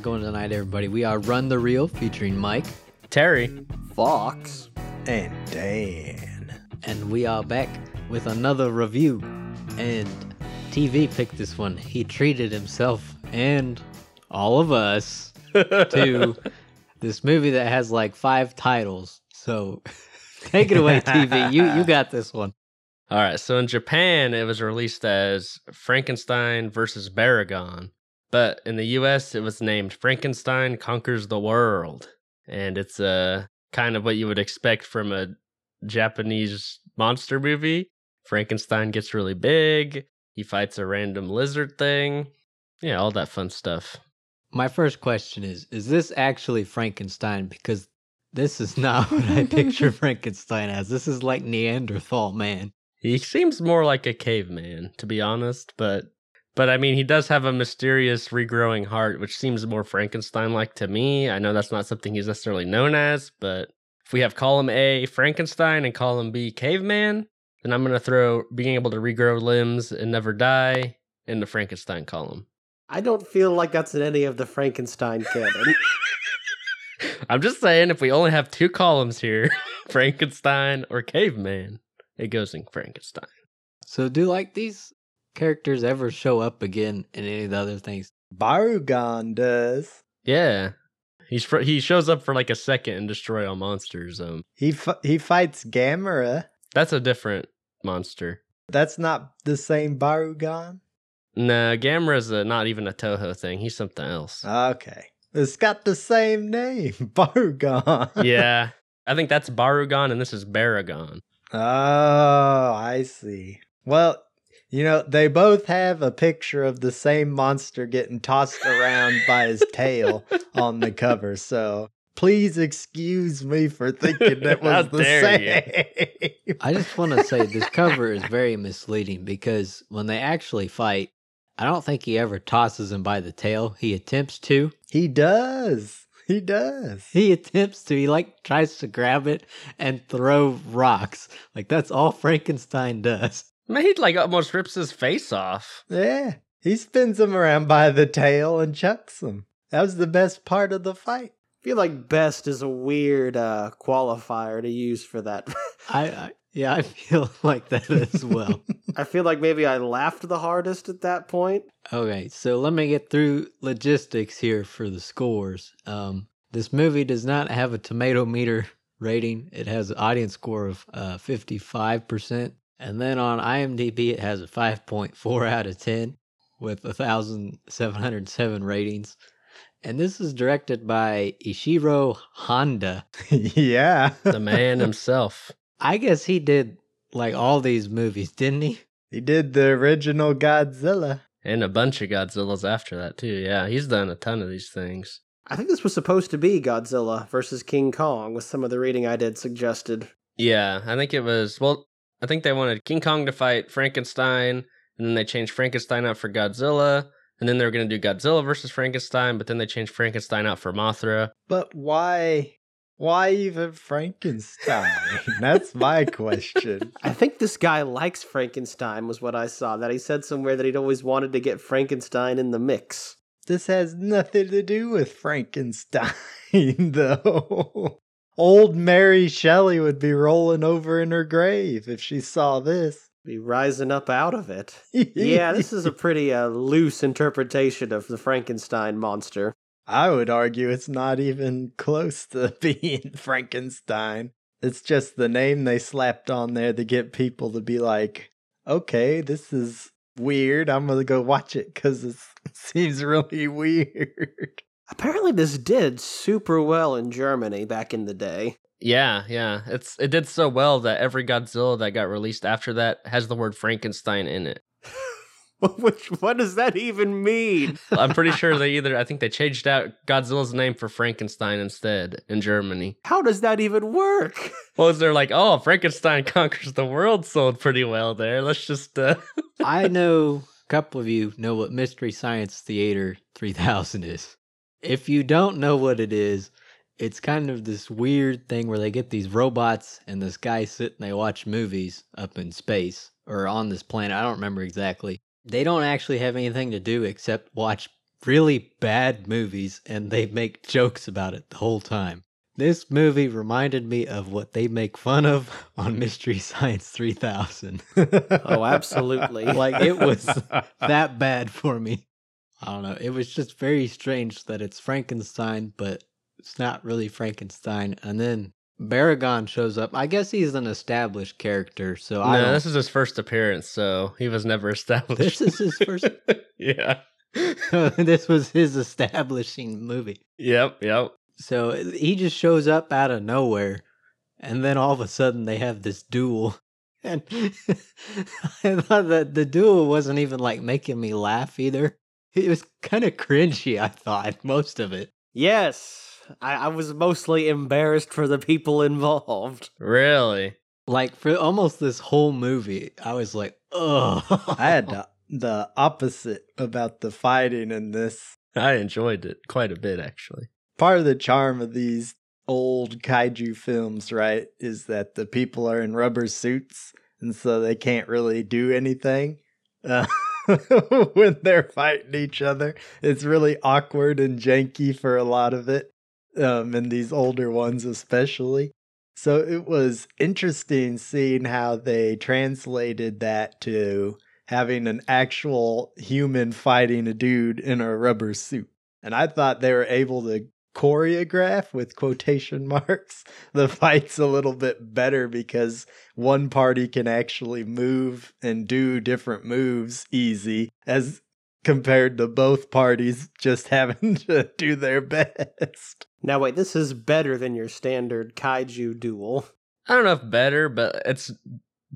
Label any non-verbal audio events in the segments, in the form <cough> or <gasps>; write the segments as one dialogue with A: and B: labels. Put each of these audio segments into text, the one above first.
A: it going tonight, everybody? We are Run the Reel featuring Mike,
B: Terry.
C: Fox.
D: And Dan.
A: and we are back with another review. And TV picked this one. He treated himself and all of us <laughs> to this movie that has like five titles. So <laughs> take it away, TV. You you got this one.
B: All right, so in Japan, it was released as Frankenstein versus Baragon, but in the U.S., it was named Frankenstein Conquers the World, and it's uh, kind of what you would expect from a Japanese monster movie. Frankenstein gets really big. He fights a random lizard thing. Yeah, all that fun stuff.
A: My first question is Is this actually Frankenstein? Because this is <laughs> not what I picture <laughs> Frankenstein as. This is like Neanderthal man.
B: He seems more like a caveman, to be honest, but but I mean, he does have a mysterious regrowing heart, which seems more Frankenstein-like to me. I know that's not something he's necessarily known as, but if we have column A Frankenstein and column B caveman, then I'm gonna throw being able to regrow limbs and never die in the Frankenstein column.
C: I don't feel like that's in any of the Frankenstein canon. <laughs>
B: I'm just saying, if we only have two columns here, <laughs> Frankenstein or caveman, it goes in Frankenstein.
A: So, do like these characters ever show up again in any of the other things?
D: Barugan does.
B: Yeah. He's fr- he shows up for like a second and destroy all monsters. Um,
D: He f- he fights Gamera.
B: that's a different monster.
D: That's not the same Barugan.
B: Nah, Gamera's a, not even a Toho thing. He's something else.
D: Okay. It's got the same name, <laughs> Barugan.
B: yeah, <laughs> I think that's Barugon and this is Baragon.
D: Oh, I see. Well, you know, they both have a picture of the same monster getting tossed around by his tail on the cover. So please excuse me for thinking that <laughs> was the
B: dare
D: same.
A: I just want to say this cover is very misleading because when they actually fight, I don't think he ever tosses him by the tail. He attempts to.
D: he does. He does.
A: He attempts to. He like tries to grab it and throw rocks. Like that's all Frankenstein does.
B: Man, he like almost rips his face off.
D: Yeah. He spins him around by the tail and chucks him. That was the best part of the fight.
C: I feel like best is a weird uh, qualifier to use for that. <laughs>
A: I, I yeah, I feel <laughs> like that as well. <laughs>
C: I feel like maybe I laughed the hardest at that point.
A: Okay, so let me get through logistics here for the scores. Um, this movie does not have a tomato meter rating. It has an audience score of uh, 55%. And then on IMDb, it has a 5.4 out of 10 with 1,707 ratings. And this is directed by Ishiro Honda. <laughs>
D: yeah.
B: The man himself.
A: I guess he did like all these movies, didn't he?
D: He did the original Godzilla.
B: And a bunch of Godzillas after that too. Yeah, he's done a ton of these things.
C: I think this was supposed to be Godzilla versus King Kong, with some of the reading I did suggested.
B: Yeah, I think it was. Well, I think they wanted King Kong to fight Frankenstein, and then they changed Frankenstein out for Godzilla, and then they were going to do Godzilla versus Frankenstein, but then they changed Frankenstein out for Mothra.
D: But why? Why even Frankenstein? <laughs> That's my question.
C: I think this guy likes Frankenstein, was what I saw. That he said somewhere that he'd always wanted to get Frankenstein in the mix.
D: This has nothing to do with Frankenstein, <laughs> though. Old Mary Shelley would be rolling over in her grave if she saw this.
C: Be rising up out of it. <laughs> Yeah, this is a pretty uh, loose interpretation of the Frankenstein monster.
D: I would argue it's not even close to <laughs> being Frankenstein. It's just the name they slapped on there to get people to be like, okay, this is weird. I'm going to go watch it because <laughs> it seems really weird.
C: Apparently, this did super well in Germany back in the day.
B: Yeah, yeah. It's it did so well that every Godzilla that got released after that has the word Frankenstein in it. <laughs>
C: Which what does that even mean? <laughs>
B: I'm pretty sure they <laughs> either I think they changed out Godzilla's name for Frankenstein instead in Germany.
C: How does that even work?
B: Well, is they're like, oh, Frankenstein conquers the world sold pretty well there. Let's just uh
A: I know a couple of you know what Mystery Science Theater 3000 is. If you don't know what it is, it's kind of this weird thing where they get these robots and this guy sit and they watch movies up in space or on this planet. I don't remember exactly. They don't actually have anything to do except watch really bad movies and they make <laughs> jokes about it the whole time. This movie reminded me of what they make fun of <laughs> on Mystery Science 3000.
C: Oh, absolutely. <laughs>
A: like it was that bad for me. I don't know. It was just very strange that it's Frankenstein, but it's not really Frankenstein. And then Baragon shows up. I guess he's an established character, so I
B: no,
A: don't,
B: this is his first appearance, so he was never established. <laughs>
A: This is his first. <laughs>
B: yeah. <laughs>
A: this was his establishing movie.
B: Yep. Yep.
A: So he just shows up out of nowhere, and then all of a sudden they have this duel. And I thought that the duel wasn't even like making me laugh either. It was kind of cringy, I thought, <laughs> most of it.
C: yes, I, I was mostly embarrassed for the people involved.
B: Really.
A: Like for almost this whole movie, I was like, ugh. <laughs>
D: I had the, the opposite about the fighting in this.
B: I enjoyed it quite a bit, actually.
D: Part of the charm of these old kaiju films, right, is that the people are in rubber suits and so they can't really do anything. Uh, <laughs> <laughs> when they're fighting each other, it's really awkward and janky for a lot of it, um, and these older ones especially. So it was interesting seeing how they translated that to having an actual human fighting a dude in a rubber suit. And I thought they were able to choreograph with quotation marks <laughs> the fights a little bit better because one party can actually move and do different moves easy as compared to both parties just <laughs> having to do their best.
C: Now, wait, this is better than your standard kaiju duel.
B: I don't know if better, but it's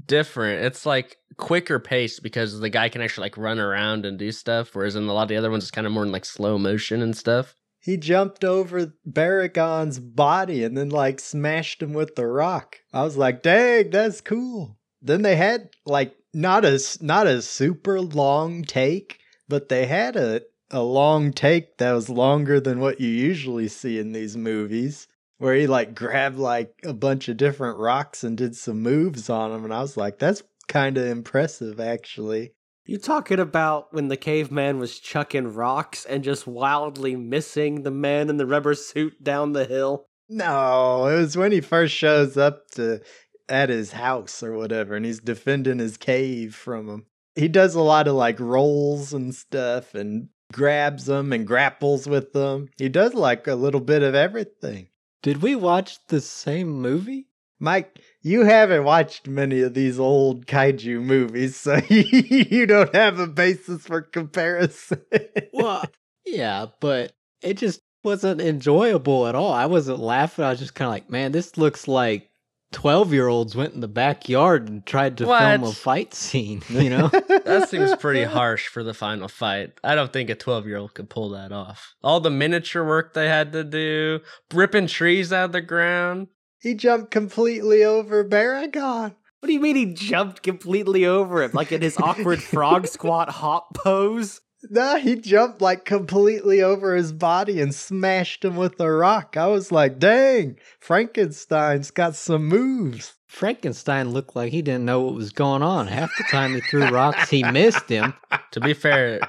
B: different. It's like quicker pace because the guy can actually like run around and do stuff, whereas in a lot of the other ones it's kind of more in like slow motion and stuff.
D: He jumped over Baragon's body and then like smashed him with the rock. I was like, "Dang, that's cool." Then they had like not a not a super long take, but they had a a long take that was longer than what you usually see in these movies, where he like grabbed like a bunch of different rocks and did some moves on them, and I was like, "That's kind of impressive, actually."
C: You talking about when the caveman was chucking rocks and just wildly missing the man in the rubber suit down the hill?
D: No, it was when he first shows up to at his house or whatever, and he's defending his cave from him. He does a lot of like rolls and stuff, and grabs them and grapples with them. He does like a little bit of everything.
A: Did we watch the same movie?
D: Mike, you haven't watched many of these old kaiju movies, so <laughs> you don't have a basis for comparison. <laughs>
A: Well, yeah, but it just wasn't enjoyable at all. I wasn't laughing. I was just kind of like, man, this looks like 12 year olds went in the backyard and tried to film a fight scene, <laughs> you know?
B: That seems pretty harsh for the final fight. I don't think a 12 year old could pull that off. All the miniature work they had to do, ripping trees out of the ground.
D: He jumped completely over Baragon.
C: What do you mean he jumped completely over him, like in his awkward <laughs> frog squat hop pose?
D: Nah, he jumped like completely over his body and smashed him with a rock. I was like, dang, Frankenstein's got some moves.
A: Frankenstein looked like he didn't know what was going on. Half the time he threw rocks, he missed him.
B: To be fair,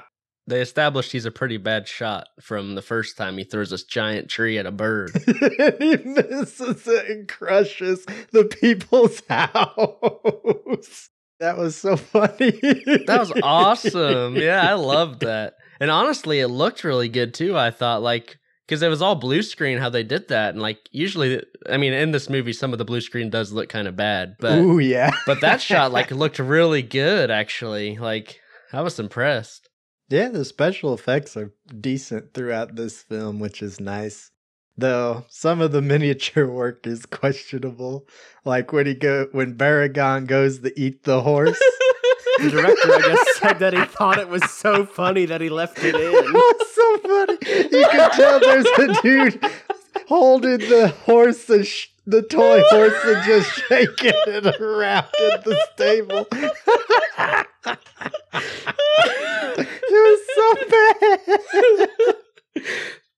B: they established he's a pretty bad shot from the first time he throws this giant tree at a bird. <laughs>
D: and he misses it and crushes the people's <laughs> house. That was so funny.
B: That was awesome. <laughs> Yeah, I loved that. And honestly, it looked really good too. I thought like because it was all blue screen how they did that, and like usually, I mean, in this movie, some of the blue screen does look kind of bad, but
D: Ooh, yeah.
B: but that shot like looked really good actually. Like I was impressed.
D: Yeah, the special effects are decent throughout this film, which is nice. Though some of the <laughs> miniature work is questionable. Like when he go when Baragon goes to eat the horse. <laughs>
C: The director, I guess, said that he thought it was so funny that he left it in. <laughs>
D: That's so funny. You can tell there's a dude holding the horse, and sh- the toy horse, and just shaking it around in the stable. <laughs> it was so bad.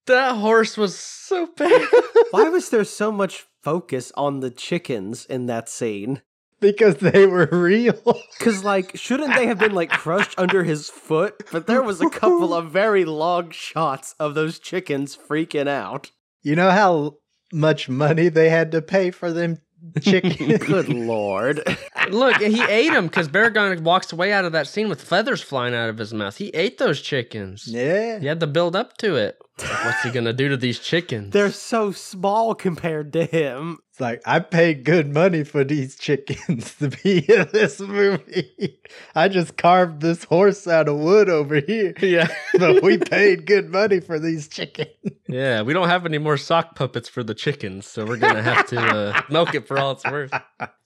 B: That horse was so bad.
C: Why was there so much focus on the chickens in that scene?
D: because they were real.
C: Cause like, shouldn't they have been like crushed under his foot? But there was a couple of very long shots of those chickens freaking out.
D: You know how much money they had to pay for them <laughs> chickens?
C: Good lord.
B: Look, he ate them because Baragon walks away out of that scene with feathers flying out of his mouth. He ate those chickens.
D: yeah.
B: He had to build up to it. Like, what's he gonna do to these chickens?
C: They're so small compared to him.
D: It's like I paid good money for these chickens to be <laughs> in this movie. I just carved this horse out of wood over here.
B: yeah, <laughs>
D: But we paid good money for these chickens.
B: yeah. We don't have any more sock puppets for the chickens, so we're gonna have to uh, <laughs> milk it for all it's worth.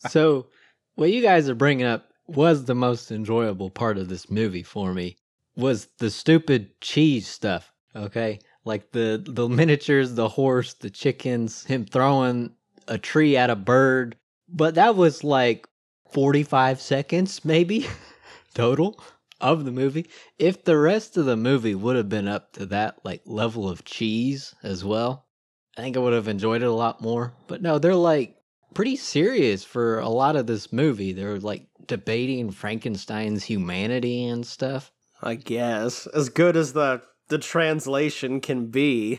A: So, what you guys are bringing up was the most enjoyable part of this movie for me was the stupid cheese stuff. Okay, like the the miniatures, the horse, the chickens, him throwing a tree at a bird. But that was like forty five seconds, maybe <laughs> total of the movie. If the rest of the movie would have been up to that like level of cheese as well, I think I would have enjoyed it a lot more. But no, they're like pretty serious for a lot of this movie. They're like debating Frankenstein's humanity and stuff.
C: I guess. As good as the the translation can be.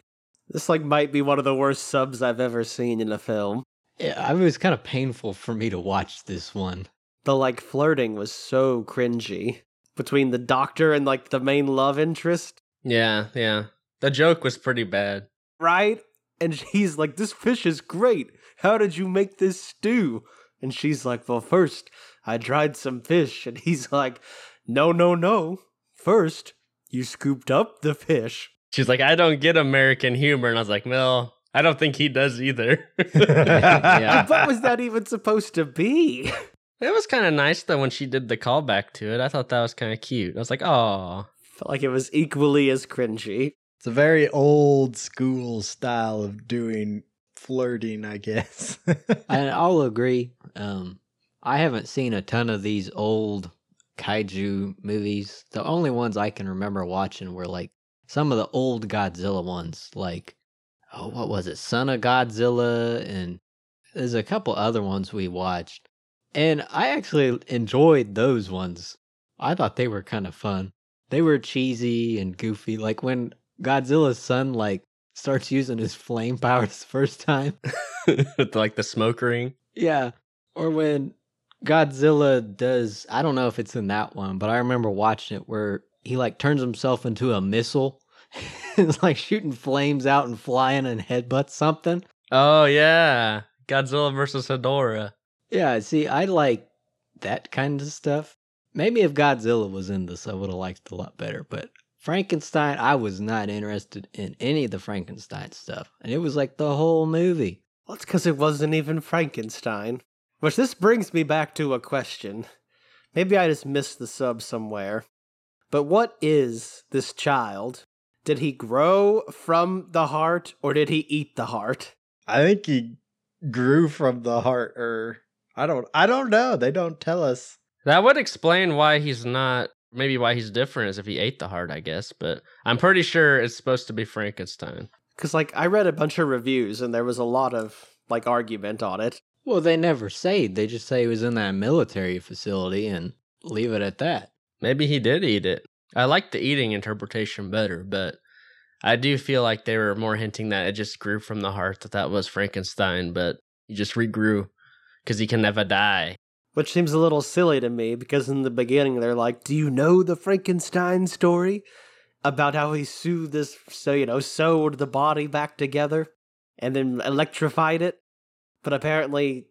C: This like might be one of the worst subs I've ever seen in a film.
A: Yeah, it was kind of painful for me to watch this one.
C: The like flirting was so cringy between the doctor and like the main love interest,
B: Yeah, yeah. The joke was pretty bad.
C: right? And he's like, "This fish is great. How did you make this stew?" And she's like, "Well, first I dried some fish." And he's like, "No, no, no. First, you scooped up the fish."
B: She's like, I don't get American humor, and I was like, well, I don't think he does either. <laughs>
A: Yeah.
C: what was that even supposed to be?
B: It was kind of nice though when she did the callback to it. I thought that was kind of cute. I was like, oh,
C: Felt like it was equally as cringy.
D: It's a very old school style of doing flirting, I guess. <laughs>
A: And I'll agree. Um, I haven't seen a ton of these old kaiju movies. The only ones I can remember watching were like some of the old Godzilla ones, like oh, what was it, Son of Godzilla, and there's a couple other ones we watched, and I actually enjoyed those ones. I thought they were kind of fun. They were cheesy and goofy, like when Godzilla's son like starts using his flame <laughs> powers the first time. <laughs>
B: like the smoke ring.
A: Yeah. Or when Godzilla does, I don't know if it's in that one, but I remember watching it where he like turns himself into a missile. <laughs> it's like shooting flames out and flying and headbutts something.
B: Oh yeah, Godzilla versus Hedorah.
A: Yeah, see, I like that kind of stuff. Maybe if Godzilla was in this, I would have liked it a lot better. But Frankenstein, I was not interested in any of the Frankenstein stuff. And it was like the whole movie.
C: Well, it's because it wasn't even Frankenstein. Which this brings me back to a question. Maybe I just missed the sub somewhere. But what is this child? Did he grow from the heart or did he eat the heart?
D: I think he grew from the heart or I don't I don't know. They don't tell us.
B: That would explain why he's not. Maybe why he's different is if he ate the heart, I guess. But I'm pretty sure it's supposed to be Frankenstein.
C: Because, like, I read a bunch of reviews and there was a lot of, like, argument on it.
A: Well, they never say. They just say he was in that military facility and leave it at that.
B: Maybe he did eat it. I like the eating interpretation better, but I do feel like they were more hinting that it just grew from the heart, that that was Frankenstein, but he just regrew because he can never die.
C: Which seems a little silly to me because in the beginning they're like, Do you know the Frankenstein story? About how he sewed this, so, you know, sewed the body back together and then electrified it. But apparently,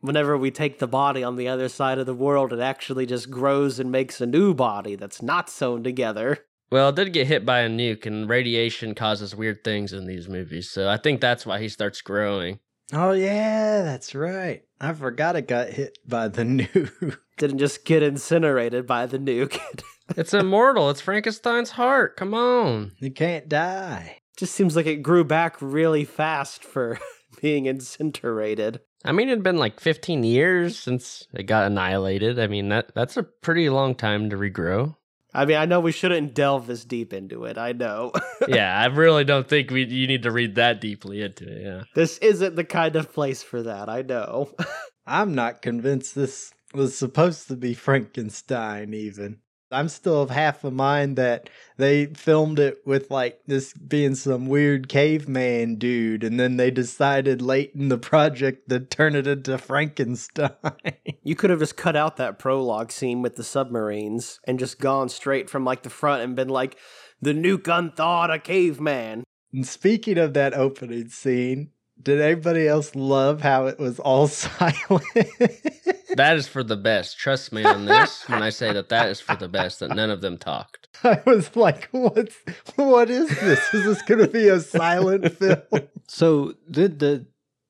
C: whenever we take the body on the other side of the world, it actually just grows and makes a new body that's not sewn together.
B: Well, it did get hit by a nuke, and radiation causes weird things in these movies, so I think that's why he starts growing.
D: Oh yeah, that's right. I forgot it got hit by the <laughs> nuke.
C: Didn't just get incinerated by the nuke. <laughs>
B: It's immortal. It's Frankenstein's heart. Come on.
D: You can't die.
C: just seems like it grew back really fast for being incinerated.
B: I mean, it'd been like 15 years since it got annihilated. I mean, that that's a pretty long time to regrow.
C: I mean, I know we shouldn't delve this deep into it. I know. <laughs>
B: yeah, I really don't think we you need to read that deeply into it. Yeah.
C: this isn't the kind of place for that. I know. <laughs>
D: I'm not convinced this was supposed to be Frankenstein, even. I'm still of half a mind that they filmed it with like this being some weird caveman dude, and then they decided late in the project to turn it into Frankenstein. <laughs>
C: You could have just cut out that prologue scene with the submarines and just gone straight from like the front and been like, the nuke unthawed a caveman.
D: and speaking of that opening scene, did anybody else love how it was all <laughs> silent?
B: That is for the best. Trust me on this when I say that that is for the best. That none of them talked. <laughs>
D: I was like, "What's what is this? Is this going to be a silent film?"
A: So did the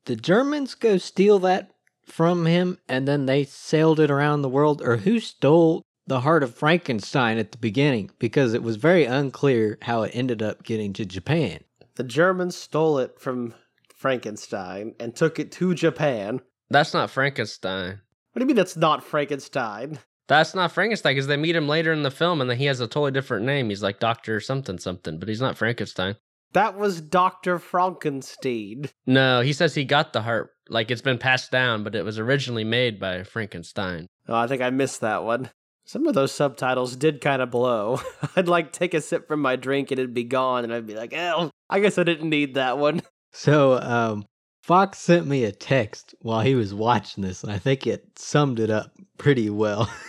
A: the Germans go steal that from him and then they sailed it around the world or who stole the heart of Frankenstein at the beginning because it was very unclear how it ended up getting to Japan.
C: The Germans stole it from Frankenstein and took it to Japan.
B: That's not Frankenstein.
C: What do you mean that's not Frankenstein?
B: That's not Frankenstein because they meet him later in the film and then he has a totally different name. He's like Doctor something something, but he's not Frankenstein.
C: That was Dr. Frankenstein.
B: No, he says he got the heart. Like it's been passed down, but it was originally made by Frankenstein.
C: Oh, I think I missed that one. Some of those subtitles did kind of blow. <laughs> I'd like take a sip from my drink and it'd be gone, and I'd be like, "Oh, I guess I didn't need that one."
A: So um Fox sent me a text while he was watching this and I think it summed it up pretty well. <laughs>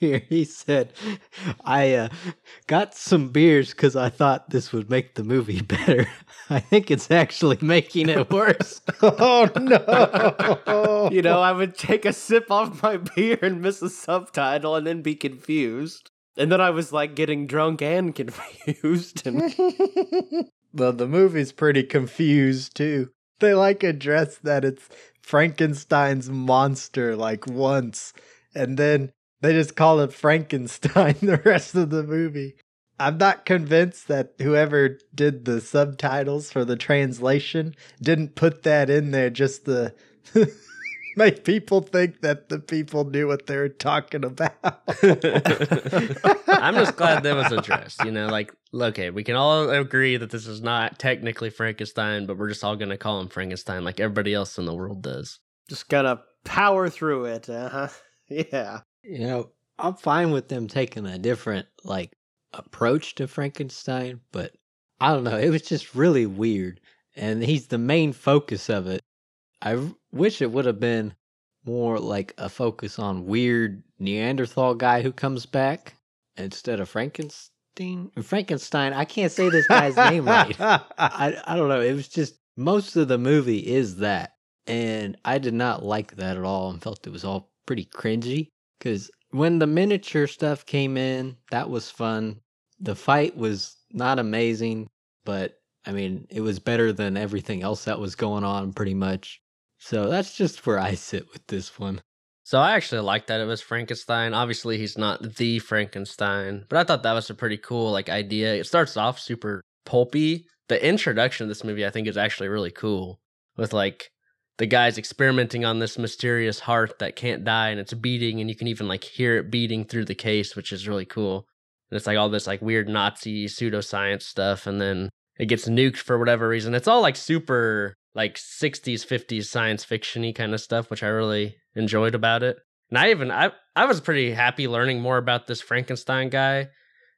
A: Here he said, I uh, got some beers because I thought this would make the movie <laughs> better. I think it's actually making it worse. <laughs>
D: oh no!
C: You know, I would take a sip off my beer and miss a subtitle and then be confused. And then I was like getting drunk and confused. And
D: well, the movie's pretty confused too. <laughs> They like address that it's Frankenstein's monster like once, and then they just call it Frankenstein <laughs> the rest of the movie. I'm not convinced that whoever did the subtitles for the translation didn't put that in there just to <laughs> make people think that the people knew what they were talking about. <laughs>
B: I'm just glad that was addressed. <laughs> You know, like, okay, we can all agree that this is not technically Frankenstein, but we're just all going to call him Frankenstein like everybody else in the world does.
C: just gotta power through it. Uh huh. <laughs> Yeah.
A: You know, I'm fine with them taking a different like approach to Frankenstein, but I don't know. It was just really weird, and he's the main focus of it. I wish it would have been more like a focus on weird Neanderthal guy who comes back instead of Frankenstein. Frankenstein. I can't say this guy's name right. I <laughs> I don't know. It was just most of the movie is that, and I did not like that at all, and felt it was all pretty cringy. Because when the miniature stuff came in, that was fun. The fight was not amazing, but I mean, it was better than everything else that was going on, pretty much. So that's just where I sit with this one.
B: So I actually like that it was Frankenstein. Obviously, he's not the Frankenstein, but I thought that was a pretty cool like idea. It starts off super pulpy. The introduction of this movie, I think, is actually really cool. With like the guys experimenting on this mysterious heart that can't die and it's beating, and you can even like hear it beating through the case, which is really cool. And it's like all this like weird Nazi pseudoscience stuff, and then it gets nuked for whatever reason. It's all like super like 60s 50s science fictiony kind of stuff which i really enjoyed about it. And i even i i was pretty happy learning more about this frankenstein guy.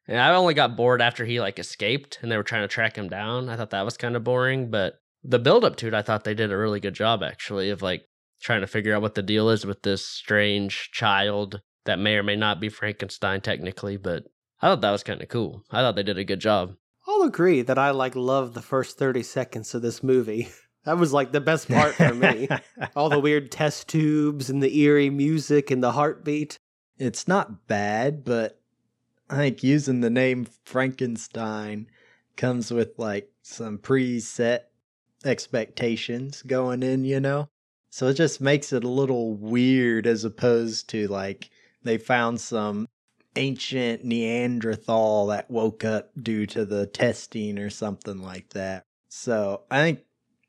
B: And i only got bored after he like escaped and they were trying to track him down. I thought that was kind of boring but the build up to it i thought they did a really good job actually of like trying to figure out what the deal is with this strange child that may or may not be frankenstein technically but i thought that was kind of cool. I thought they did a good job.
C: I'll agree that I like love the first 30 seconds of this movie. <laughs> That was like the best part for me. <laughs> All the weird test tubes and the eerie music and the heartbeat.
D: it's not bad, but I think using the name Frankenstein comes with like some preset expectations going in, you know? So it just makes it a little weird as opposed to like they found some ancient Neanderthal that woke up due to the testing or something like that. So I think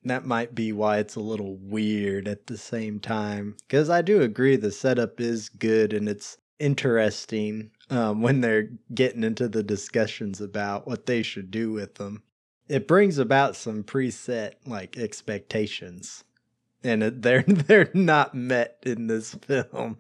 D: that might be why it's a little weird at the same time. Because I do agree the setup is good and it's interesting um, when they're getting into the discussions about what they should do with them. It brings about some preset like expectations. and it, <laughs> they're they're not met in this film.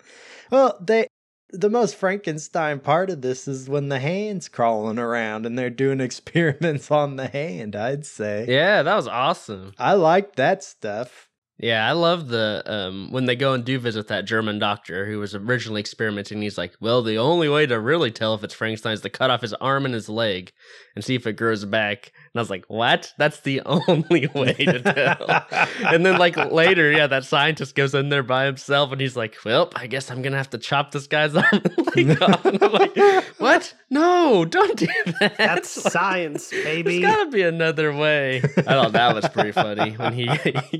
D: Well, they the most Frankenstein part of this is when the hand's crawling around and they're doing <laughs> experiments on the hand. I'd say,
B: Yeah, that was awesome.
D: I like that stuff.
B: Yeah, I love the um when they go and do visit that German doctor who was originally experimenting. He's like, "Well, the only way to really tell if it's Frankenstein is to cut off his arm and his leg and see if it grows back." And I was like, "What? That's the <laughs> only way to tell." and then like later, yeah, that scientist goes in there by himself and he's like, "Well, I guess I'm gonna have to chop this guy's <laughs> arm off." And I'm like, "What? No, don't do that." <laughs>
C: That's
B: Like,
C: science, baby.
B: There's gotta be another way. I thought that was pretty funny when he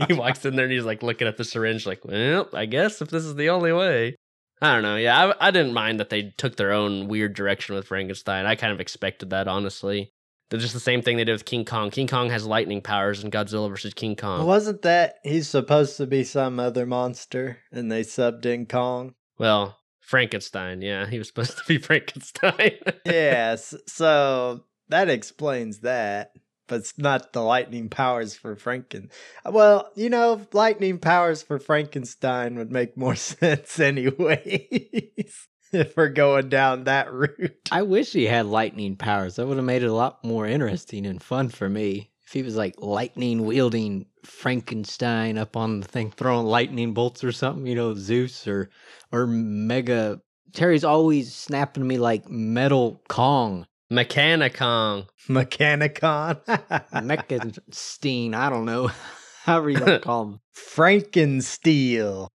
B: he walks in there and he's like looking at the syringe, like, well, I guess if this is the only way. I don't know. Yeah, I, I didn't mind that they took their own weird direction with Frankenstein. I kind of expected that, honestly. They're just the same thing they did with King Kong. King Kong has lightning powers in Godzilla versus King Kong.
D: Wasn't that he's supposed to be some other monster and they subbed in Kong?
B: Well, Frankenstein. Yeah, he was supposed to be <laughs> Frankenstein.
D: yes, so that explains that. But it's not the lightning powers for Franken. Well, you know, lightning powers for Frankenstein would make more <laughs> sense anyways. <laughs> if we're going down that route.
A: I wish he had lightning powers. That would have made it a lot more interesting and fun for me. If he was like lightning wielding Frankenstein up on the thing, throwing lightning bolts or something, you know, Zeus or or Mega. Terry's always snapping me like Metal Kong,
B: Mechani-Kong.
D: Mechani-Kong. <laughs>
A: Mechanstein. I don't know, <laughs> however you want to call him.
D: Frankensteel.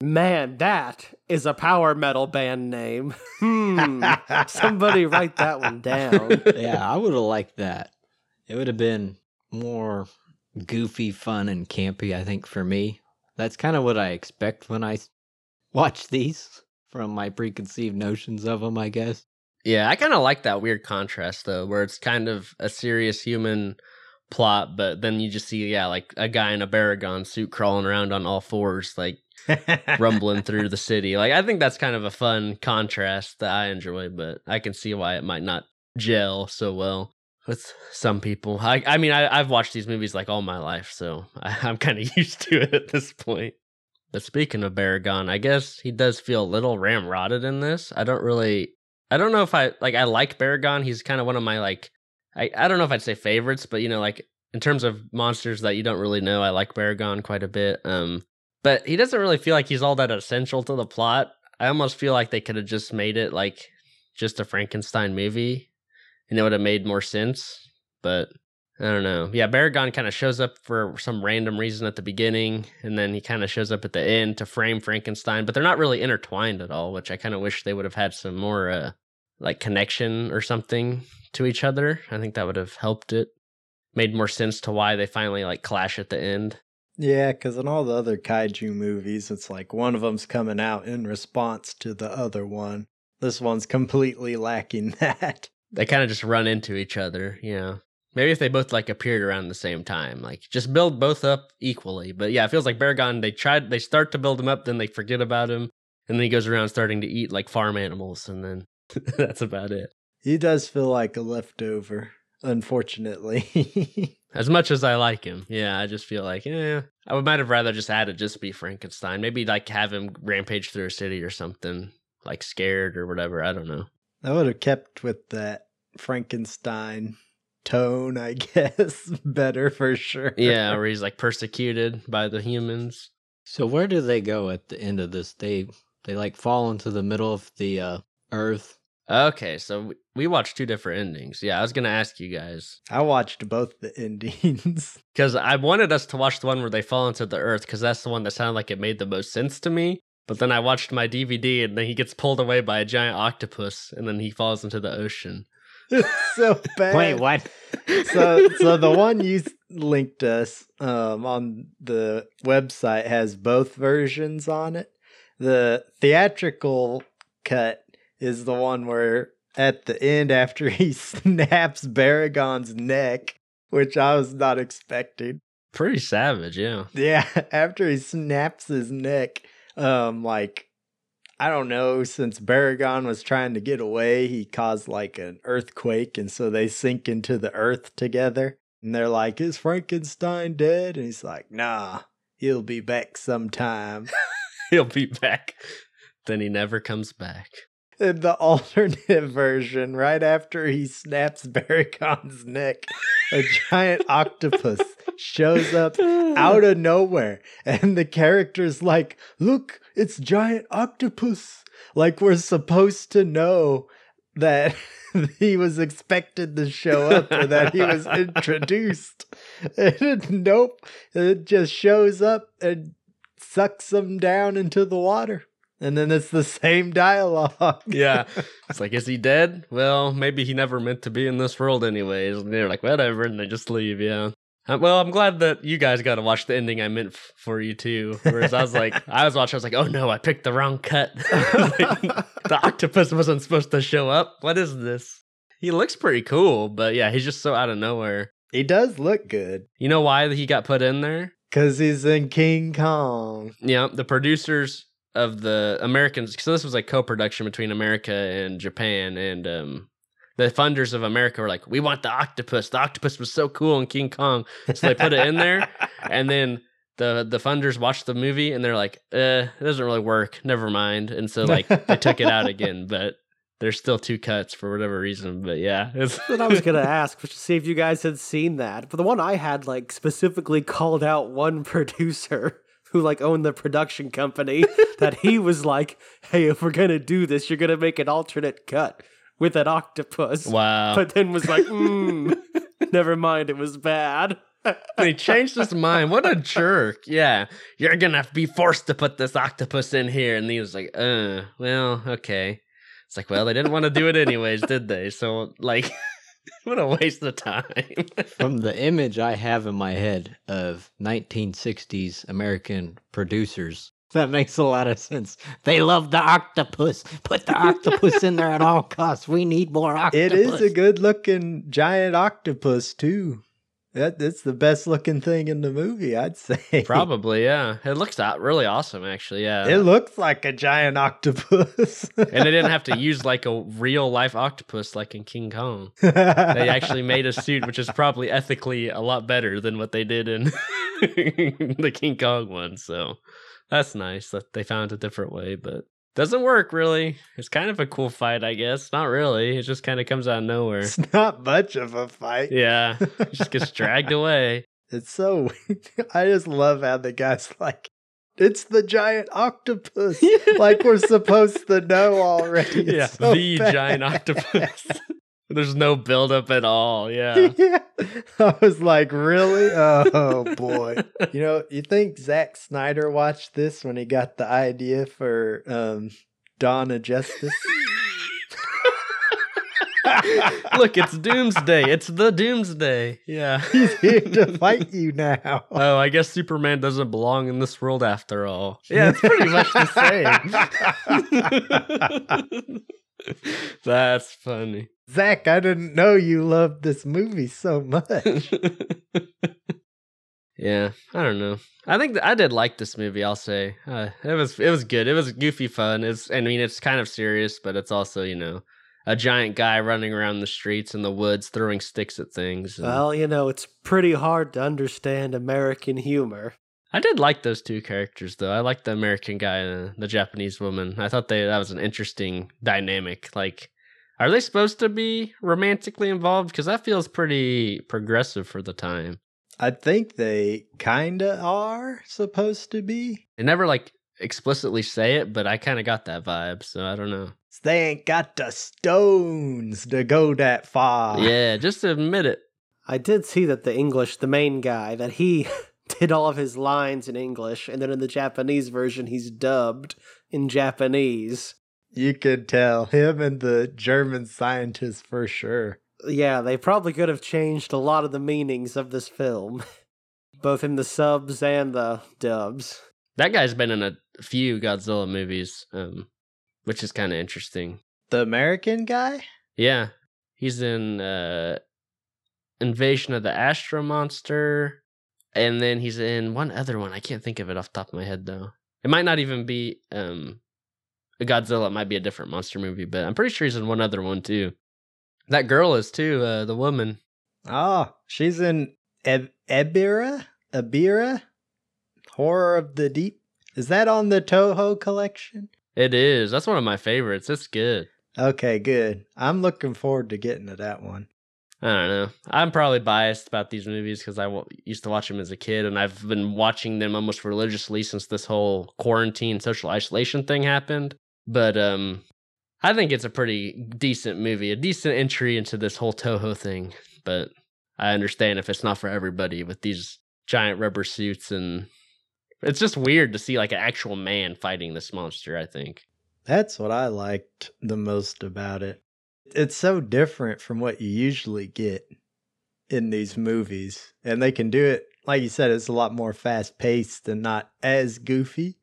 C: Man, that is a power metal band name. Hmm. Somebody write that one down.
A: Yeah, I would have liked that. It would have been more goofy, fun, and campy. I think for me, that's kind of what I expect when I watch these from my preconceived notions of them. I guess.
B: Yeah, I kind of like that weird contrast though, where it's kind of a serious human plot, but then you just see, yeah, like a guy in a Baragon suit crawling around on all fours, like rumbling <laughs> through the city. Like, I think that's kind of a fun contrast that I enjoy, but I can see why it might not gel so well with some people. I, I mean, I, I've watched these movies like all my life, so I, <laughs> I'm kind of <laughs> used to it at this point. But speaking of Baragon, I guess he does feel a little ramrodded in this. I don't really I don't know if I like I like Baragon. He's kind of one of my like I, I don't know if I'd say favorites, but you know, like in terms of monsters that you don't really know, I like Baragon quite a bit. Um but he doesn't really feel like he's all that essential to the plot. I almost feel like they could have just made it like just a Frankenstein movie and it would have made more sense. But I don't know. Yeah, Baragon kind of shows up for some random reason at the beginning, and then he kind of shows up at the end to frame Frankenstein, but they're not really intertwined at all, which I kind of wish they would have had some more uh like connection or something to each other. I think that would have helped it. Made more sense to why they finally like clash at the end.
D: Yeah, because in all the other kaiju movies, it's like one of them's coming out in response to the other one. This one's completely lacking <laughs> that.
B: They kind of just run into each other, you know. Maybe if they both like appeared around the same time, like just build both up equally. But yeah, it feels like Baragon. They tried, they start to build him up, then they forget about him, and then he goes around starting to eat like farm animals, and then <laughs> that's about it.
D: He does feel like a leftover, unfortunately. <laughs>
B: As much as I like him, yeah, I just feel like, yeah, I would might have rather just had it just be Frankenstein. Maybe like have him rampage through a city or something, like scared or whatever. I don't know.
D: I would have kept with that Frankenstein tone, I <laughs> guess, better for sure.
B: Yeah, where he's like persecuted by the humans.
A: So where do they go at the end of this? They they like fall into the middle of the uh, earth.
B: Okay, so we- watched two different endings. Yeah, I was gonna ask you guys
D: I watched both the <laughs> endings.
B: because I wanted us to watch the one where they fall into the earth because that's the one that sounded like it made the most sense to me. But then I watched my DVD and then he gets pulled away by a giant octopus and then he falls into the ocean. <laughs>
D: So <laughs> bad.
A: Wait, what?
D: so so the one you linked us um, on the website has both versions on it. The theatrical cut is the one where at the end after <laughs> he snaps Baragon's neck, which I was not expecting.
B: Pretty savage, yeah.
D: Yeah, <laughs> after he snaps his neck, um, like I don't know, since Baragon was trying to get away, he caused like an earthquake, and so they sink into the earth together. And they're like, Is Frankenstein dead? And he's like, Nah, he'll be back sometime. <laughs>
B: He'll be back. Then he never comes back.
D: In the <laughs> alternate version, right after he snaps Baragon's neck, a giant <laughs> octopus shows up <sighs> out of nowhere, and the character's like, Look, it's giant octopus. Like we're supposed to know that <laughs> he was expected to show up or that he was introduced. And nope, it just shows up and sucks him down into the water. And then it's the same dialogue.
B: yeah. <laughs> It's like, is he dead? Well, maybe he never meant to be in this world anyways. And they're like, whatever, and they just leave, yeah. Uh, well, I'm glad that you guys got to watch the ending I meant f- for you too. Whereas I was <laughs> like, I was watching, I was like, oh no, I picked the wrong cut. Like, <laughs> the octopus wasn't supposed to show up. What is this? He looks pretty cool, but yeah, he's just so out of nowhere.
D: He does look good
B: You know why he got put in there?
D: because he's in King Kong.
B: Yeah, the producers of the Americans. So this was like co-production between America and Japan, and um, the funders of America were like, "We want the octopus. The octopus was so cool in King Kong." So they put it in there, <laughs> and then the the funders watched the movie and they're like, "Uh, it doesn't really work. Never mind." And so like they took it out again, <laughs> but there's still two cuts for whatever reason. But yeah, it's
C: what I was gonna <laughs> ask, was to see if you guys had seen that. But the one I had like specifically called out one producer who like owned the production company <laughs> that he was like, "Hey, if we're gonna do this, you're gonna make an alternate cut with an octopus."
B: wow.
C: But then was like, mm, "Never mind, it was bad." <laughs>
B: he changed his mind. What a jerk. Yeah. You're gonna be forced to put this octopus in here. And he was like, uh, well, okay. It's like, well, they didn't want to do it anyways, did they? So like <laughs> <laughs> what a waste of time. <laughs>
A: From the image I have in my head of 1960s American producers, that makes a lot of sense. They love the octopus. Put the octopus in there at all costs. We need more octopus.
D: It is a good looking giant octopus too. That that's the best looking thing in the movie, I'd say. <laughs>
B: Probably, yeah. It looks really awesome, actually. Yeah.
D: It looks like a giant octopus.
B: and they didn't have to <laughs> use like a real life octopus like in King Kong. They actually made a suit, which is probably ethically a lot better than what they did in <laughs> the King Kong one. So that's nice that they found a different way, but doesn't work really. It's kind of a cool fight, I guess. Not really. It just kind of comes out of nowhere.
D: It's not much of a fight.
B: Yeah, it just gets <laughs> dragged away.
D: It's so <laughs> I just love how the guy's like, it's the giant octopus. <laughs> like we're supposed to know already. It's
B: yeah,
D: so
B: the
D: bad.
B: giant octopus. There's no buildup at all. Yeah. <laughs>
D: yeah. I was like, really? Oh boy. You know, you think Zack Snyder watched this when he got the idea for um Dawn of Justice? <laughs>
B: Look, it's Doomsday. It's the Doomsday. Yeah. <laughs>
D: He's here to fight you now.
B: Oh, I guess Superman doesn't belong in this world after all. Yeah, it's pretty much the same. <laughs> That's funny.
D: Zach, I didn't know you loved this movie so much. <laughs>
B: yeah, I don't know. I think th- I did like this movie. I'll say uh, it was it was good. It was goofy fun. It's I mean it's kind of serious, but it's also you know a giant guy running around the streets in the woods throwing sticks at things. and-
C: Well, you know, it's pretty hard to understand American humor.
B: I did like those two characters though. I liked the American guy and the Japanese woman. I thought they that was an interesting dynamic. Like, are they supposed to be romantically involved? Because that feels pretty progressive for the time.
D: I think they kinda are supposed to be.
B: They never like explicitly say it, but I kind of got that vibe. So I don't know.
D: They ain't got the stones to go that far.
B: yeah, just admit it.
C: I did see that the English, the main guy, that he <laughs> did all of his lines in English, and then in the Japanese version, he's dubbed in Japanese.
D: You could tell him and the German scientist for sure.
C: Yeah, they probably could have changed a lot of the meanings of this film, <laughs> both in the subs and the dubs.
B: That guy's been in a few Godzilla movies, um, which is kind of interesting.
D: The American guy?
B: Yeah, he's in uh, Invasion of the Astro Monster, and then he's in one other one. I can't think of it off the top of my head though. It might not even be um, a Godzilla. It might be a different monster movie, but I'm pretty sure he's in one other one too. That girl is too. Uh, the woman.
D: Oh, she's in Eb- Ebirah? Ebirah? Horror of the Deep. Is that on the Toho collection?
B: It is. That's one of my favorites. It's good.
D: Okay, good. I'm looking forward to getting to that one.
B: I don't know. I'm probably biased about these movies because I w- used to watch them as a kid, and I've been watching them almost religiously since this whole quarantine social isolation thing happened. But um, I think it's a pretty decent movie, a decent entry into this whole Toho thing. But I understand if it's not for everybody with these giant rubber suits, and it's just weird to see like an actual man fighting this monster. I think.
D: That's what I liked the most about it. It's so different from what you usually get in these movies. And they can do it, like you said, it's a lot more fast paced and not as goofy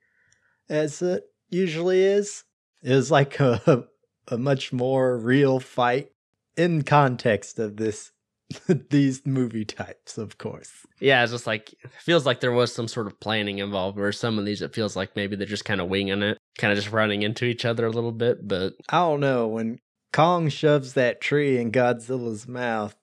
D: as it usually is. It was like a, a much more real fight in context of this <laughs> these movie types, of course.
B: Yeah, it's just like it feels like there was some sort of planning involved. Where some of these, it feels like maybe they're just kind of winging it, kind of just running into each other a little bit. But
D: I don't know when Kong shoves that tree in Godzilla's mouth.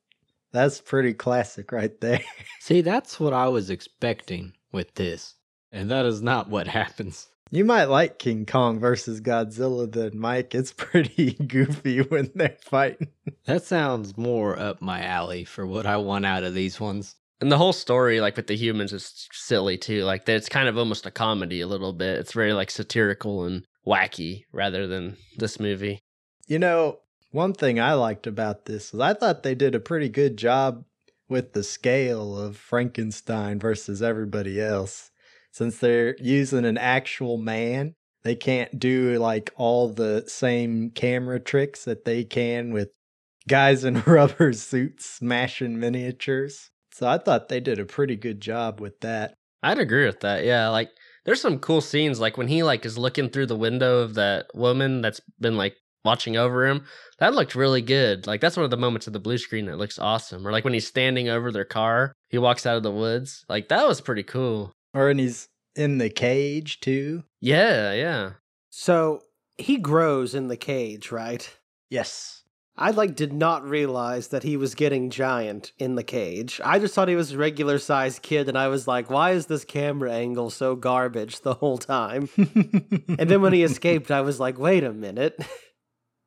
D: That's pretty classic right there. <laughs>
A: See, that's what I was expecting with this. And that is not what <laughs> happens.
D: You might like King Kong versus Godzilla then, Mike. It's pretty <laughs> goofy when they're fighting.
A: That sounds more up my alley for what I want out of these ones.
B: and the whole story, like with the humans, is silly too. Like it's kind of almost a comedy a little bit. It's very like satirical and wacky rather than this movie.
D: You know, one thing I liked about this is I thought they did a pretty good job with the scale of Frankenstein versus everybody else. Since they're using an actual man, they can't do like all the same camera tricks that they can with guys in <laughs> rubber suits smashing miniatures. So I thought they did a pretty good job with that.
B: I'd agree with that. Yeah, like there's some cool scenes like when he like is looking through the window of that woman that's been like watching over him. That looked really good. Like that's one of the moments of the blue screen that looks awesome. Or like when he's standing over their car, he walks out of the woods. Like that was pretty cool.
D: Or and he's in the cage too.
B: Yeah, yeah.
C: So he grows in the cage, right?
D: Yes.
C: I like did not realize that he was getting giant in the cage. I just thought he was a regular sized kid, and I was like, why is this camera angle so garbage the whole time? <laughs> And then when he escaped, I was like, wait a minute. <laughs>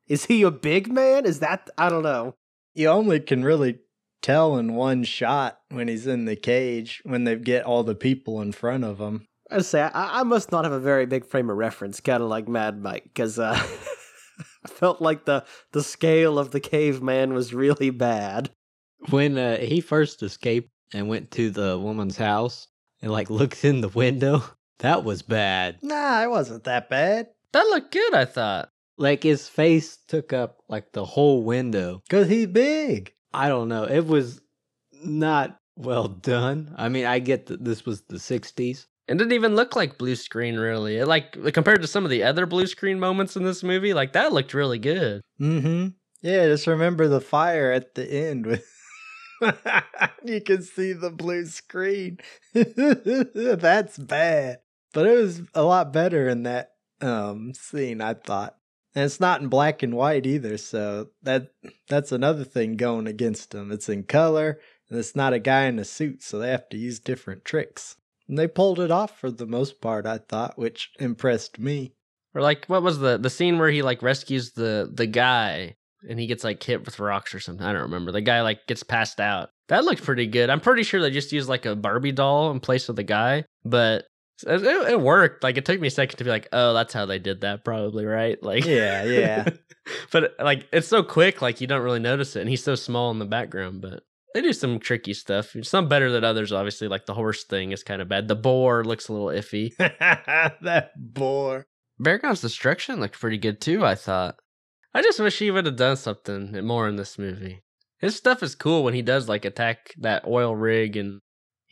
C: Is he a big man? Is that I don't know.
D: you only can really tell in one shot when he's in the cage when they get all the people in front of him.
C: I say I, I must not have a very big frame of reference, kind of like Mad Mike, because uh, <laughs> I felt like the the scale of the caveman was really bad.
A: When uh, he first escaped and went to the woman's house and like looked in the window, <laughs> that was bad.
D: Nah, it wasn't that bad.
B: That looked good, I thought.
A: Like his face took up like the whole window.
D: Cause he's big.
A: I don't know. It was not well done. I mean, I get that this was the 60s.
B: It didn't even look like blue screen really. It, like compared to some of the other blue screen moments in this movie, like that looked really good.
D: Mm-hmm. Yeah, just remember the fire at the end with <laughs> you can see the blue screen. <laughs> That's bad. But it was a lot better in that um scene, I thought. And it's not in black and white either, so that that's another thing going against them. It's in color, and it's not a guy in a suit, so they have to use different tricks. And they pulled it off for the most part, I thought, which impressed me.
B: Or like what was the the scene where he like rescues the the guy and he gets like hit with rocks or something. I don't remember. The guy like gets passed out. That looked pretty good. I'm pretty sure they just used like a Barbie doll in place of the guy, but it, it, it worked. Like it took me a second to be like, oh, that's how they did that, probably right. Like
D: Yeah, yeah. <laughs>
B: but like it's so quick, like you don't really notice it, and he's so small in the background. But they do some tricky stuff. Some better than others, obviously. Like the horse thing is kind of bad. The boar looks a little iffy. <laughs>
D: that boar.
B: Baragon's destruction looked pretty good too, I thought. I just wish he would have done something more in this movie. His stuff is cool when he does like attack that oil rig and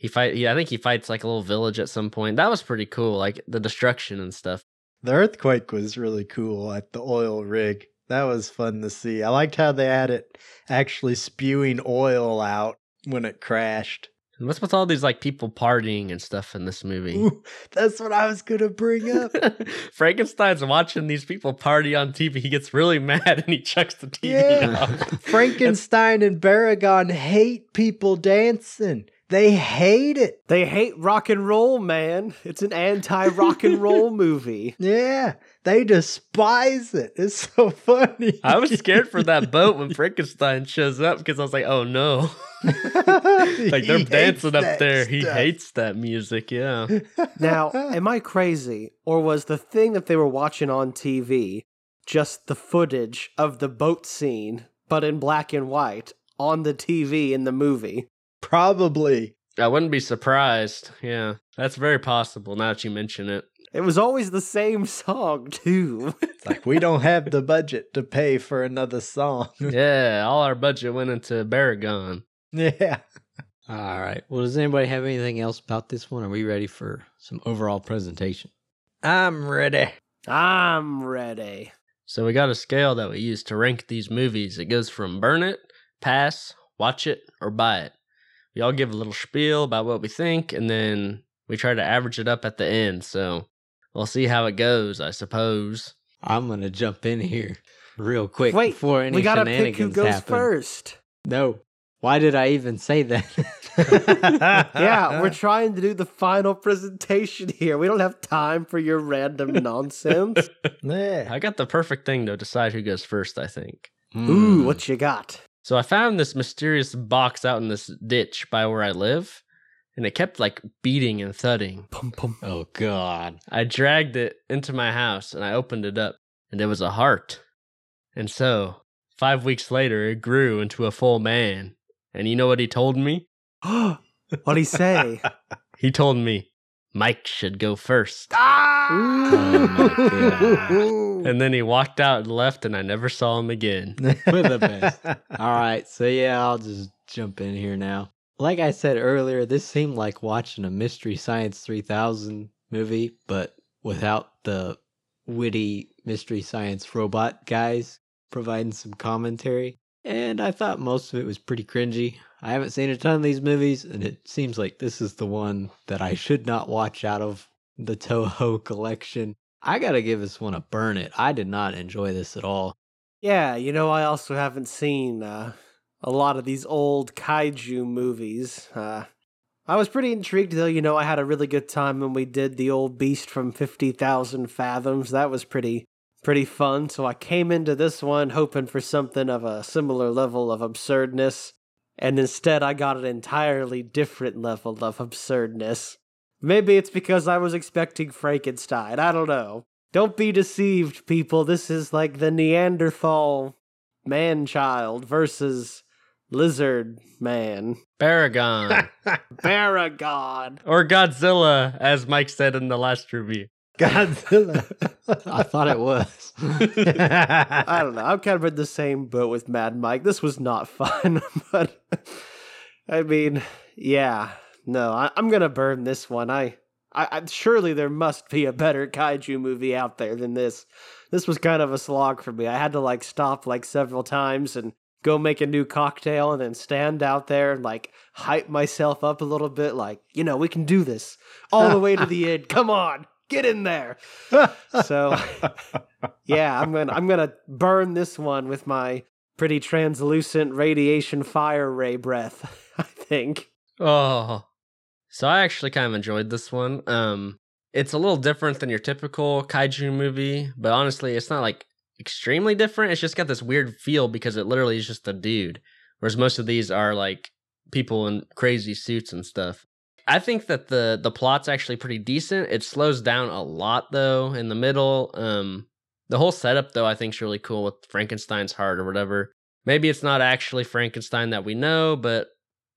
B: he fight yeah, I think he fights like a little village at some point. That was pretty cool, like the destruction and stuff.
D: The earthquake was really cool at the oil rig. That was fun to see. I liked how they had it actually spewing oil out when it crashed.
B: And what's with all these like people partying and stuff in this movie?
D: Ooh, that's what I was gonna bring up. <laughs>
B: Frankenstein's watching these people party on TV. He gets really <laughs> mad and he chucks the TV
D: Yeah.
B: out.
D: Frankenstein and Baragon hate people dancing. They hate it.
C: They hate rock and roll, man. It's an anti rock and roll <laughs> movie.
D: Yeah, they despise it. It's so funny.
B: I was scared for that <laughs> boat when Frankenstein shows up because I was like, oh no. <laughs> like they're dancing up
D: that
B: there. He hates that music. Yeah.
C: Now, am I crazy? Or was the thing that they were watching on TV just the footage of the boat scene, but in black and white, on the TV in the movie?
D: Probably.
B: I wouldn't be surprised. Yeah. That's very possible now that you mention it.
C: It was always the same song, too.
D: It's like we don't have the budget to pay for another song. <laughs>
B: Yeah. All our budget went into Baragon.
D: yeah.
A: All right. Well, does anybody have anything else about this one? Are we ready for some overall presentation?
D: I'm ready.
C: I'm ready.
B: So we got a scale that we use to rank these movies. It goes from burn it, pass, watch it, or buy it. We all give a little spiel about what we think, and then we try to average it up at the end. So we'll see how it goes, I suppose.
A: I'm gonna jump in here real quick
C: Wait,
A: before any
C: we gotta pick who goes
A: happen.
C: first.
A: No. Why did I even say that? <laughs>
C: Yeah, we're <laughs> trying to do the final presentation here. We don't have time for your random nonsense. <laughs>
D: Yeah.
B: I got the perfect thing to decide who goes first, I think.
C: Ooh,
A: Hmm.
C: what you got?
B: So I found this mysterious box out in this ditch by where I live, and it kept like beating and thudding.
C: Pum, pum.
A: Oh God.
B: I dragged it into my house and I opened it up, and it was a heart. And so, five weeks later, it grew into a full man. And you know what he told me? <gasps>
C: What'd he say? <laughs>
B: He told me Mike should go first. Ah!
A: Oh <laughs>
B: And then he walked out and left, and I never saw him again. <laughs>
A: We're the <laughs> best. All right. So yeah, I'll just jump in here now. Like I said earlier, this seemed like watching a Mystery Science 3000 movie, but without the witty Mystery Science robot guys providing some commentary. And I thought most of it was pretty cringy. I haven't seen a ton of these movies, and it seems like this is the one that I should not watch out of the Toho collection. I gotta give this one a burn it. I did not enjoy this at all.
C: Yeah, you know, I also haven't seen uh, a lot of these old kaiju movies. Uh, I was pretty intrigued, though. You know, I had a really good time when we did the old Beast from 50,000 Fathoms. That was pretty, pretty fun. So I came into this one hoping for something of a similar level of absurdness. And instead, I got an entirely different level of absurdness. Maybe it's because I was expecting Frankenstein. I don't know. Don't be deceived, people. This is like the Neanderthal man child versus lizard man.
B: Baragon. <laughs>
C: Baragon.
B: or Godzilla, as Mike said in the last review.
D: Godzilla. <laughs>
A: I thought it was.
C: I don't know. I'm kind of in the same boat with Mad Mike. This was not <laughs> fun, but I mean, yeah. No, I, I'm gonna burn this one. I, I, I, surely there must be a better kaiju movie out there than this. This was kind of a slog for me. I had to like stop like several times and go make a new cocktail and then stand out there and like hype myself up a little bit. Like, you know, we can do this all the way to the end. Come on, get in there. So, <laughs> yeah, I'm gonna I'm gonna burn this one with my pretty translucent radiation fire ray breath. <laughs> I think.
B: Oh. So I actually kind of enjoyed this one. Um it's a little different than your typical kaiju movie, but honestly, it's not like extremely different. It's just got this weird feel because it literally is just a dude. Whereas most of these are like people in crazy suits and stuff. I think that the the plot's actually pretty decent. It slows down a lot though in the middle. Um the whole setup though I think is really cool with Frankenstein's heart or whatever. Maybe it's not actually Frankenstein that we know, but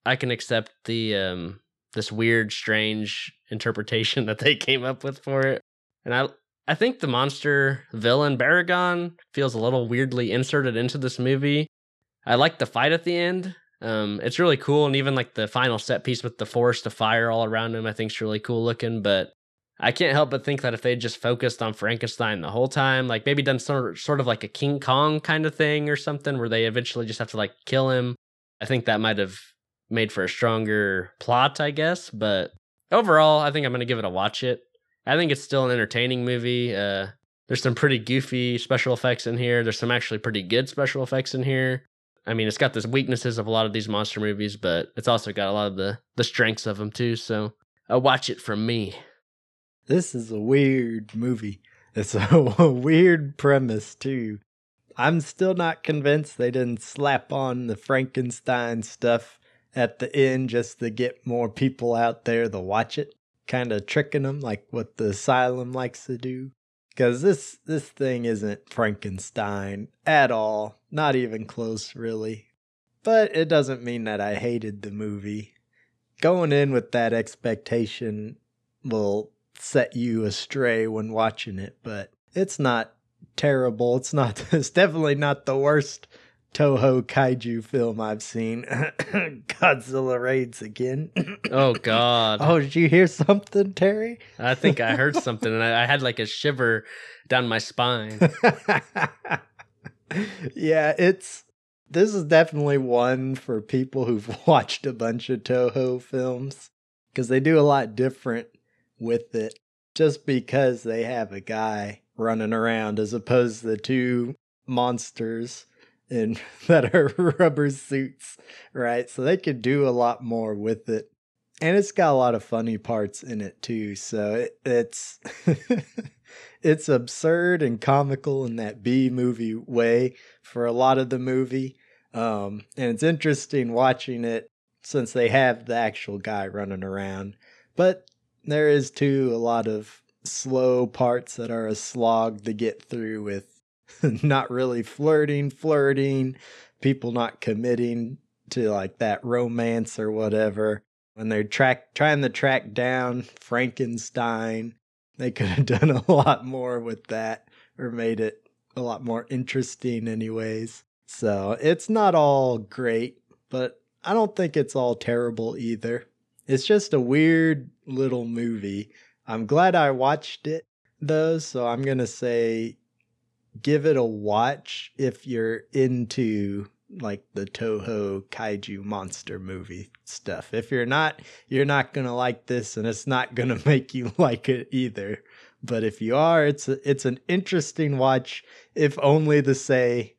B: I can accept the um this weird, strange interpretation <laughs> that they came up with for it. And I I think the monster villain Baragon feels a little weirdly inserted into this movie. I like the fight at the end. Um, it's really cool, and even like the final set piece with the forest of fire all around him, I think is really cool looking. But I can't help but think that if they just focused on Frankenstein the whole time, like maybe done sort sort of like a King Kong kind of thing or something, where they eventually just have to like kill him, I think that might have made for a stronger plot, I guess. But overall, I think I'm gonna give it a watch it. I think it's still an entertaining movie. Uh, there's some pretty goofy special effects in here. There's some actually pretty good special effects in here. I mean, it's got the weaknesses of a lot of these monster movies, but it's also got a lot of the the strengths of them too. So, uh, watch it from me.
D: This is a weird movie. It's a, a <laughs> weird premise too. I'm still not convinced they didn't slap on the Frankenstein stuff at the end just to get more people out there to watch it, kind of tricking them like what the asylum likes to do. Cuz this this thing isn't Frankenstein at all, not even close really. But it doesn't mean that I hated the movie. Going in with that expectation will set you astray when watching it, but it's not terrible. It's not <laughs> it's definitely not the worst Toho kaiju film I've seen. <coughs> Godzilla raids again.
B: Oh God!
D: oh, did you hear something, Terry?
B: I think I heard <laughs> something, and I, I had like a shiver down my spine. <laughs>
D: yeah, it's this is definitely one for people who've <laughs> watched a bunch of Toho films because they do a lot different with it just because they have a guy running around as opposed to the two monsters in <laughs> that are rubber suits, right? So they could do a lot more with it. And it's got a lot of funny parts in it too. So it, it's <laughs> it's absurd and comical in that B movie way for a lot of the movie. Um, and it's interesting watching it since they have the actual guy running around. But there is too a lot of slow parts that are a slog to get through with <laughs> not really flirting, flirting, people not committing to like that romance or whatever. When they're track trying to track down Frankenstein, they could have <laughs> done a lot more with that or made it a lot more interesting anyways. So it's not all great, but I don't think it's all terrible either. It's just a weird little movie. I'm glad I watched it though, so I'm going to say give it a watch if you're into like the Toho kaiju monster movie stuff. If you're not, you're not going to like this and it's not going <laughs> to make you like it either. But if you are, it's a, it's an interesting watch if only to say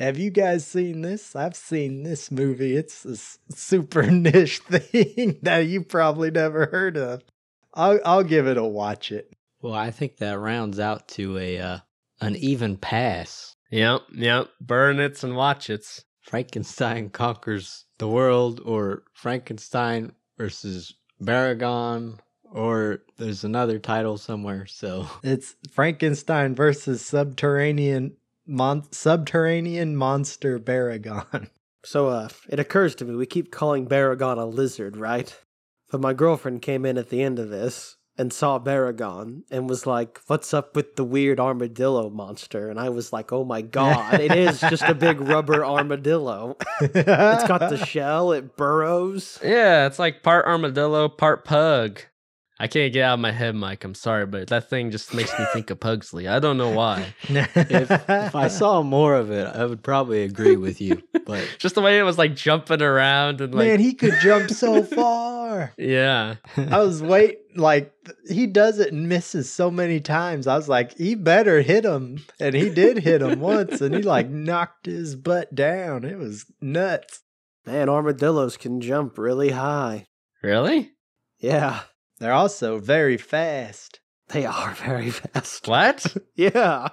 D: have you guys seen this? I've seen this movie. It's a super <laughs> niche thing <laughs> that you probably never heard of. I'll I'll give it a watch it.
A: Well, I think that rounds out to a uh, an even pass.
B: Yep, yep. Burn it and watch it.
A: Frankenstein conquers the world, or Frankenstein versus Baragon, or there's another title somewhere. So
D: It's Frankenstein versus subterranean mon- subterranean monster Baragon.
C: So uh, it occurs to me we keep calling Baragon a lizard, right? But my girlfriend came in at the end of this and saw Baragon and was like, "What's up with the weird armadillo monster?" And I was like, "Oh my god, it is just a big rubber <laughs> armadillo. It's got the <laughs> shell, it burrows."
B: Yeah, it's like part armadillo, part pug. I can't get out of my head, Mike. I'm sorry, but that thing just makes me think of Pugsley. I don't know why. <laughs>
A: if, if I saw more of it, I would probably agree with you. But <laughs>
B: Just the way it was like jumping around and like,
D: Man, he could jump so <laughs> far.
B: yeah.
D: I was wait like he does it and misses so many times. I was like, he better hit him, and he did hit him once, and he like knocked his butt down. It was nuts.
C: Man, armadillos can jump really high.
B: Really?
C: Yeah,
D: They're also very fast.
C: they are very fast.
B: What? <laughs>
C: Yeah.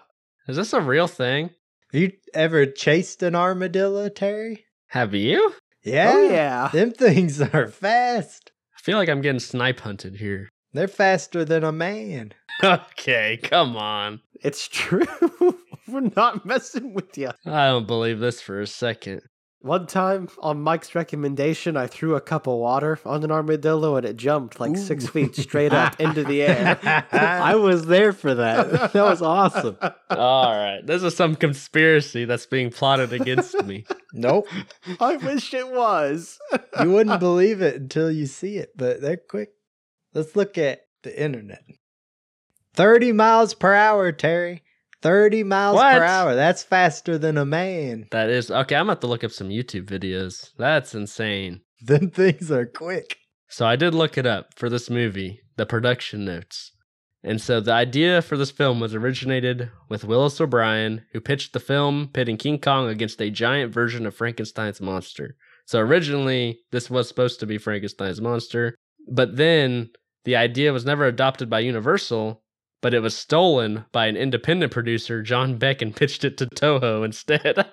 B: Is this a real thing?
D: Have you ever chased an armadillo, Terry?
B: Have you?
D: Yeah.
C: Oh yeah.
D: Them things are fast.
B: I feel like I'm getting snipe hunted here.
D: They're faster than a man. <laughs>
B: Okay, come on.
C: It's true. <laughs> We're not messing with you.
B: I don't believe this for a second.
C: One time, on Mike's recommendation, I threw a cup of water on an armadillo and it jumped like six feet straight up <laughs> into the air.
A: I was there for that. <laughs> That was awesome.
B: All right, this is some conspiracy that's being plotted against me. <laughs>
D: Nope.
C: I wish it was.
D: you wouldn't believe it until you see it, but they're quick. Let's look at the internet. 30 miles per hour, Terry. 30 miles
B: What?
D: per hour. That's faster than a man.
B: That is okay. I'm about to look up some YouTube videos. That's insane.
D: Them <laughs> things are quick.
B: So I did look it up for this movie, the production notes. And so the idea for this film was originated with Willis O'Brien, who pitched the film pitting King Kong against a giant version of Frankenstein's monster. So originally, this was supposed to be Frankenstein's monster, but then the idea was never adopted by Universal, but it was stolen by an independent producer, John Beck, and pitched it to Toho instead. <laughs>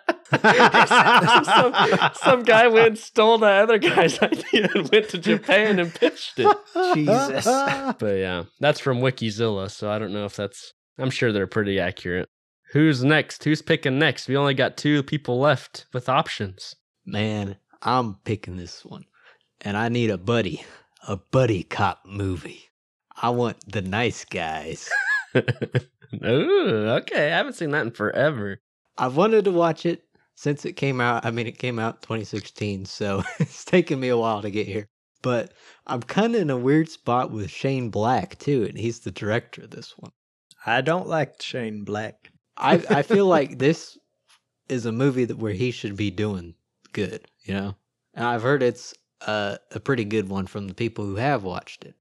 B: some, some guy went and stole the other guy's <laughs> idea and went to Japan and pitched it.
C: Jesus. <laughs>
B: But yeah, that's from Wikizilla, so I don't know if that's. I'm sure they're pretty accurate. Who's next? Who's picking next? We only got two people left with options.
A: Man, I'm picking this one. And I need a buddy, a buddy cop movie. I want the nice guys. <laughs>
B: Ooh, okay. I haven't seen that in forever.
A: I've wanted to watch it since it came out. I mean, it came out 2016, so <laughs> it's taken me a while to get here. But I'm kind of in a weird spot with Shane Black, too, and he's the director of this one.
D: I don't like Shane Black.
A: I, I feel like <laughs> this is a movie that where he should be doing good, you know? And I've heard it's uh, a pretty good one from the people who have watched it.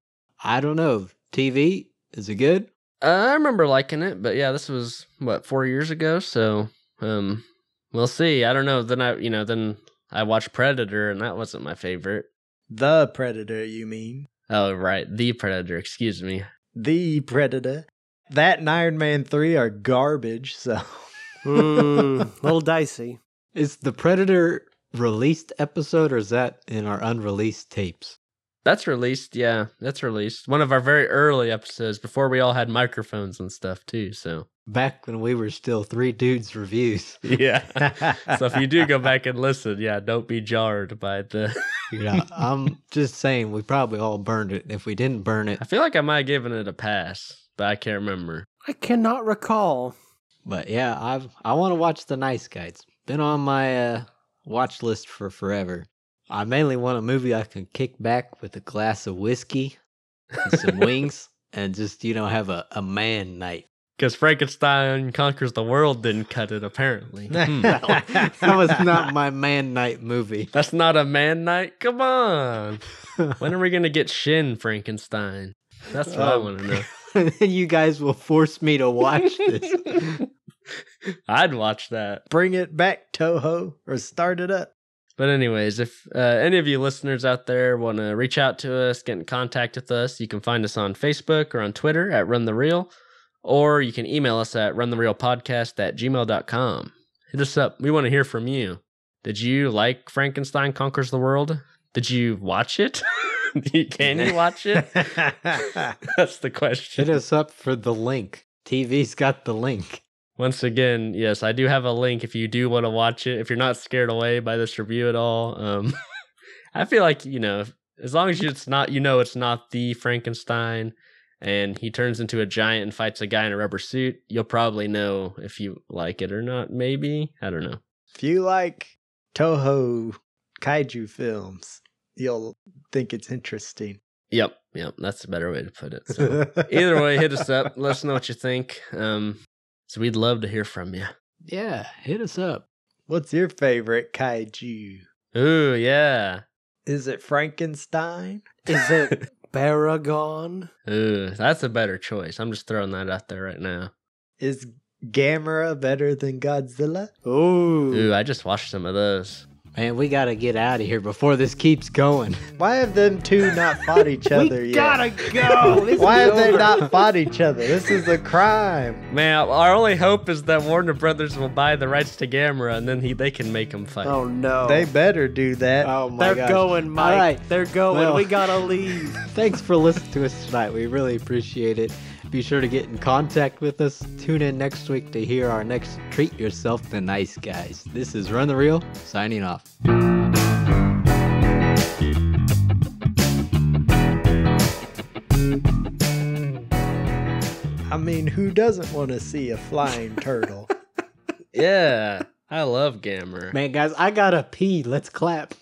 A: I don't know. TV, is it good?
B: Uh, I remember liking it, but yeah, this was what four years ago. So, um, we'll see. I don't know. Then I, you know, then I watched Predator, and that wasn't my favorite.
D: The Predator, you mean?
B: Oh, right, the Predator. Excuse me.
D: The Predator. That and Iron Man 3 are garbage, so.
C: mm, <laughs> little dicey.
A: Is the Predator released episode or is that in our unreleased tapes?
B: That's released. Yeah, that's released. One of our very early episodes before we all had microphones and stuff too. So
A: Back when we were still three dudes reviews. <laughs>
B: yeah. <laughs> so if you do go back and listen, yeah, don't be jarred by the. <laughs>
A: You know, I'm just saying we probably all burned it. If we didn't burn it,
B: I feel like I might have given it a pass, but I can't remember.
C: I cannot recall.
A: but yeah, I've I want to watch The Nice Guys. Been on my uh, watch list for forever. I mainly want a movie I can kick back with a glass of whiskey and some wings <laughs> and just, you know, have a, a man night.
B: Because Frankenstein conquers the world didn't cut it, apparently. <laughs> Hmm.
A: that was not my man night movie.
B: That's not a man night? Come on. <laughs> When are we going to get Shin Frankenstein? That's what I
A: Um,
B: want to know.
A: and then you guys will force me to watch this.
B: I'd watch that.
D: Bring it back, Toho, or start it up.
B: But anyways, if uh, any of you listeners out there want to reach out to us, get in contact with us, you can find us on Facebook or on Twitter at Run the Real, or you can email us at runtherealpodcast at gmail.com. Hit us up. We want to hear from you. Did you like Frankenstein Conquers the World? Did you watch it? <laughs> can you watch it? <laughs> That's the question.
A: Hit us up for the link. TV's got the link.
B: Once again, yes, I do have a link if you do want to watch it. If you're not scared away by this review at all, um, <laughs> I feel like you know, as long as it's not, you know, it's not the Frankenstein, and he turns into a giant and fights a guy in a rubber suit, you'll probably know if you like it or not. Maybe I don't know.
D: if you like Toho kaiju films, you'll think it's interesting.
B: Yep, yep, that's a better way to put it. So <laughs> either way, hit us up. Let us know what you think. Um, so we'd love to hear from you.
A: Yeah, hit us up.
D: What's your favorite kaiju?
B: Ooh, yeah.
D: Is it Frankenstein?
C: Is it <laughs> Baragon?
B: Ooh, that's a better choice. I'm just throwing that out there right now.
D: Is Gamera better than Godzilla?
C: Ooh.
B: Ooh, I just watched some of those.
A: Man, we gotta get out of here before this keeps going. <laughs>
D: Why have them two not fought each other
C: we
D: yet?
C: gotta go. <laughs> This
D: Why
C: is
D: have they not fought each other? This is a crime.
B: Man, our only hope is that Warner Brothers will buy the rights to Gamera, and then he they can make him fight.
C: Oh no.
D: They better do that.
A: Oh my god.
C: They're
A: gosh.
C: going, Mike.
A: All right.
C: They're going.
A: Well-
C: we gotta leave. <laughs>
A: Thanks for listening to us tonight. We really appreciate it. Be sure to get in contact with us. Tune in next week to hear our next Treat Yourself the Nice Guys. This is Run the Reel, signing off.
D: I mean, who doesn't want to see a flying turtle? <laughs>
B: Yeah, I love Gamera.
A: Man, guys, I gotta pee. Let's clap.